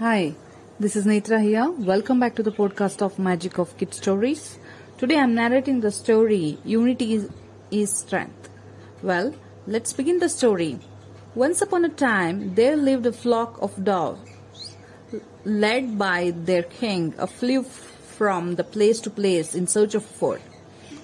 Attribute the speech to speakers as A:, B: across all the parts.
A: Hi, this is Netra here. Welcome back to the podcast of Magic of Kid Stories. Today I'm narrating the story Unity is, is Strength. Well, let's begin the story. Once upon a time, there lived a flock of doves. Led by their king, a flew from the place to place in search of food.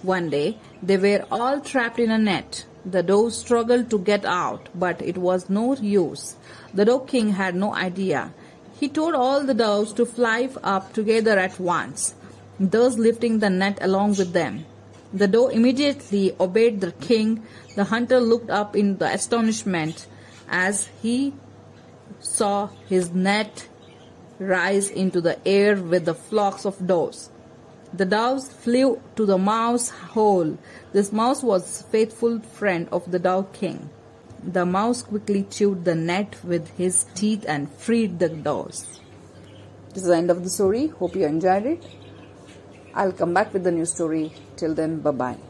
A: One day, they were all trapped in a net. The doves struggled to get out, but it was no use. The dove king had no idea. He told all the doves to fly up together at once, thus lifting the net along with them. The dove immediately obeyed the king. The hunter looked up in the astonishment as he saw his net rise into the air with the flocks of doves. The doves flew to the mouse hole. This mouse was faithful friend of the dove king. The mouse quickly chewed the net with his teeth and freed the doves. This is the end of the story. Hope you enjoyed it. I'll come back with the new story. Till then, bye bye.